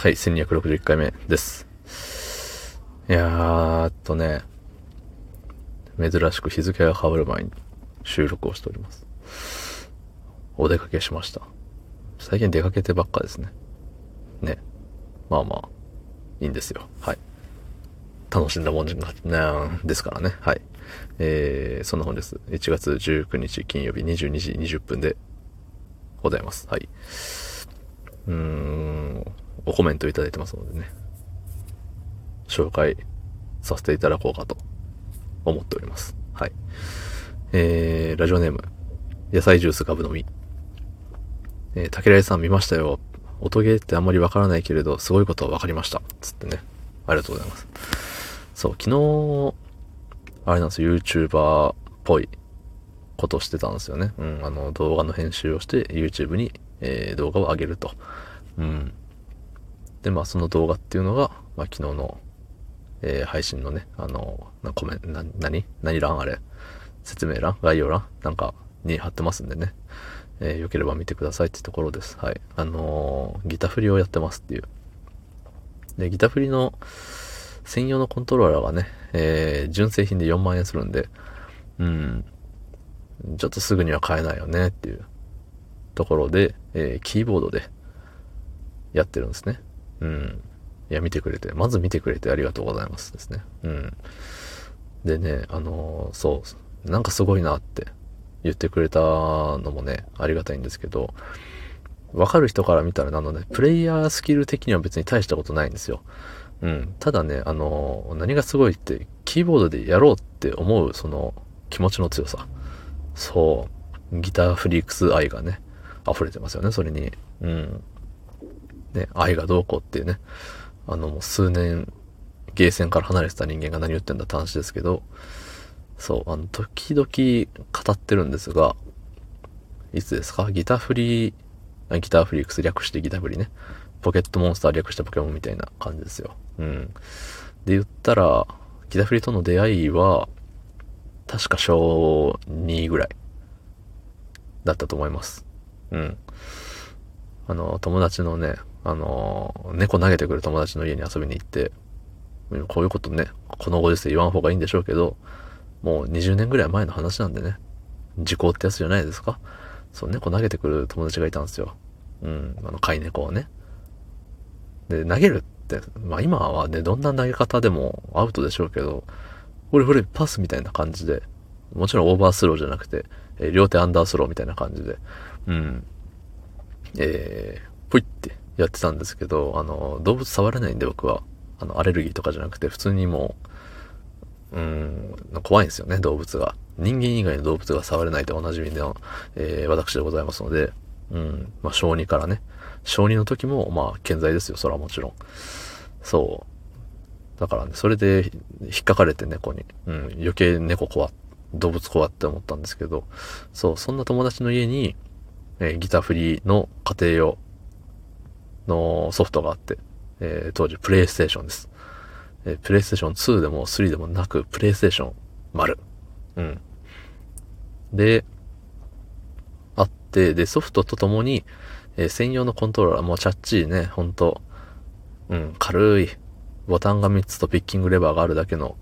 はい、1261回目です。いやーっとね、珍しく日付が変わる前に収録をしております。お出かけしました。最近出かけてばっかですね。ね。まあまあ、いいんですよ。はい。楽しんだもんじゃなんですからね。はい。えー、そんな本です。1月19日金曜日22時20分でございます。はい。うーん、おコメントいただいてますのでね、紹介させていただこうかと思っております。はい。えー、ラジオネーム、野菜ジュースガブ飲み。えー、竹来さん見ましたよ。音ゲーってあんまりわからないけれど、すごいことはわかりました。つってね。ありがとうございます。そう、昨日、あれなんですよ、YouTuber っぽいことしてたんですよね。うん、あの、動画の編集をして YouTube に、えー動画を上げると。うん。で、まあ、その動画っていうのが、まあ、昨日の、えー配信のね、あの、なコメンな、何？何欄あれ？説明欄？概要欄？なんかに貼ってますんでね。えーよければ見てくださいってところです。はい。あのーギタ振りをやってますっていう。で、ギタ振りの専用のコントローラーがね、えー純正品で4万円するんで、うん。ちょっとすぐには買えないよねっていうところで、えーキーボードでやってるんですね。うん。いや、見てくれて、まず見てくれてありがとうございますですね。うん。でね、あのーそう、なんかすごいなって言ってくれたのもね、ありがたいんですけど、わかる人から見たら、あのね、プレイヤースキル的には別に大したことないんですよ。うん。ただね、あのー何がすごいって、キーボードでやろうって思う、その、気持ちの強さ。そう。ギターフリークス愛がね、溢れてますよね、それに。うん。ね、愛がどうこうっていうね、あの、もう数年、ゲーセンから離れてた人間が何言ってんだって話ですけど、そう、あの、時々語ってるんですが、いつですか？ギターフリー、ギターフリークス略してギターフリーね。ポケットモンスター略してポケモンみたいな感じですよ。うん。で言ったら、ギターフリーとの出会いは、確か小2ぐらいだったと思います。うん。あの、友達のね、あの、猫投げてくる友達の家に遊びに行って、こういうことね、このご時世言わん方がいいんでしょうけど、もう20年ぐらい前の話なんでね、時効ってやつじゃないですか。そう、猫投げてくる友達がいたんですよ。うん、あの、飼い猫をね。で、投げるって、まあ今はね、どんな投げ方でもアウトでしょうけど、ほれほれ、パスみたいな感じで、もちろんオーバースローじゃなくて、え両手アンダースローみたいな感じで、うん、えー、ぷいってやってたんですけど、あの、動物触れないんで僕は、あの、アレルギーとかじゃなくて、普通にもう、うん、怖いんですよね、動物が。人間以外の動物が触れないでおなじみの、えー私でございますので、うん、まあ、小児からね、小児の時も、まあ、健在ですよ、それはもちろん。そう。だからね、それで引っかかれて猫に、うん、余計猫怖、動物怖って思ったんですけど、そう、そんな友達の家に、えーギターフリーの家庭用のソフトがあって、えー当時プレイステーションです。えープレイステーション2でも3でもなく、プレイステーション丸。うん。で、あって、で、ソフトとともに、えー専用のコントローラー、もうチャッチーね、ほんと、うん、軽い、ボタンが3つとピッキングレバーがあるだけの、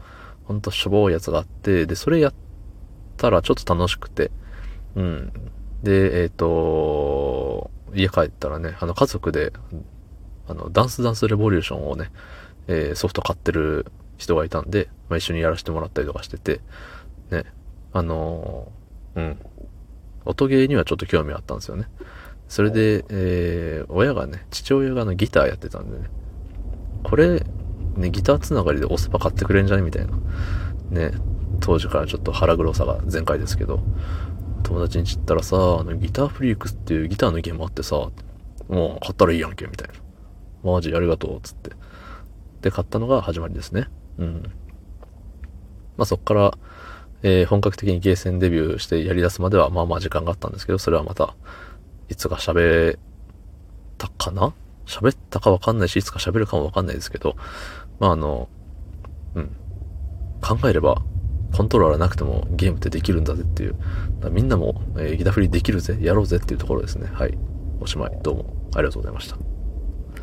ほんとしょぼいやつがあって、で、それやったらちょっと楽しくて、うん。で、えっ、と、家帰ったらね、あの家族で、あの、ダンスダンスレボリューションをね、えーソフト買ってる人がいたんで、まあ、一緒にやらせてもらったりとかしてて、ね、あのーうん。音ゲーにはちょっと興味あったんですよね。それで、えー親がね、父親があのギターやってたんでね、これ、ね、ギターつながりで押せば買ってくれんじゃね？みたいな。ね、当時からちょっと腹黒さが全開ですけど、友達に知ったらさ、あのギターフリークスっていうギターのゲームあってさ、もう買ったらいいやんけ、みたいな。マジありがとう、つって。で、買ったのが始まりですね。うん。まあそっから、えー本格的にゲーセンデビューしてやり出すまではまあまあ時間があったんですけど、それはまた、いつか喋ったかな？喋ったかわかんないし、いつか喋るかもわかんないですけど、まああの、うん。考えれば、コントローラーなくてもゲームってできるんだぜっていう。みんなも、えーギターフリーできるぜ、やろうぜっていうところですね。はい。おしまい。どうもありがとうございました。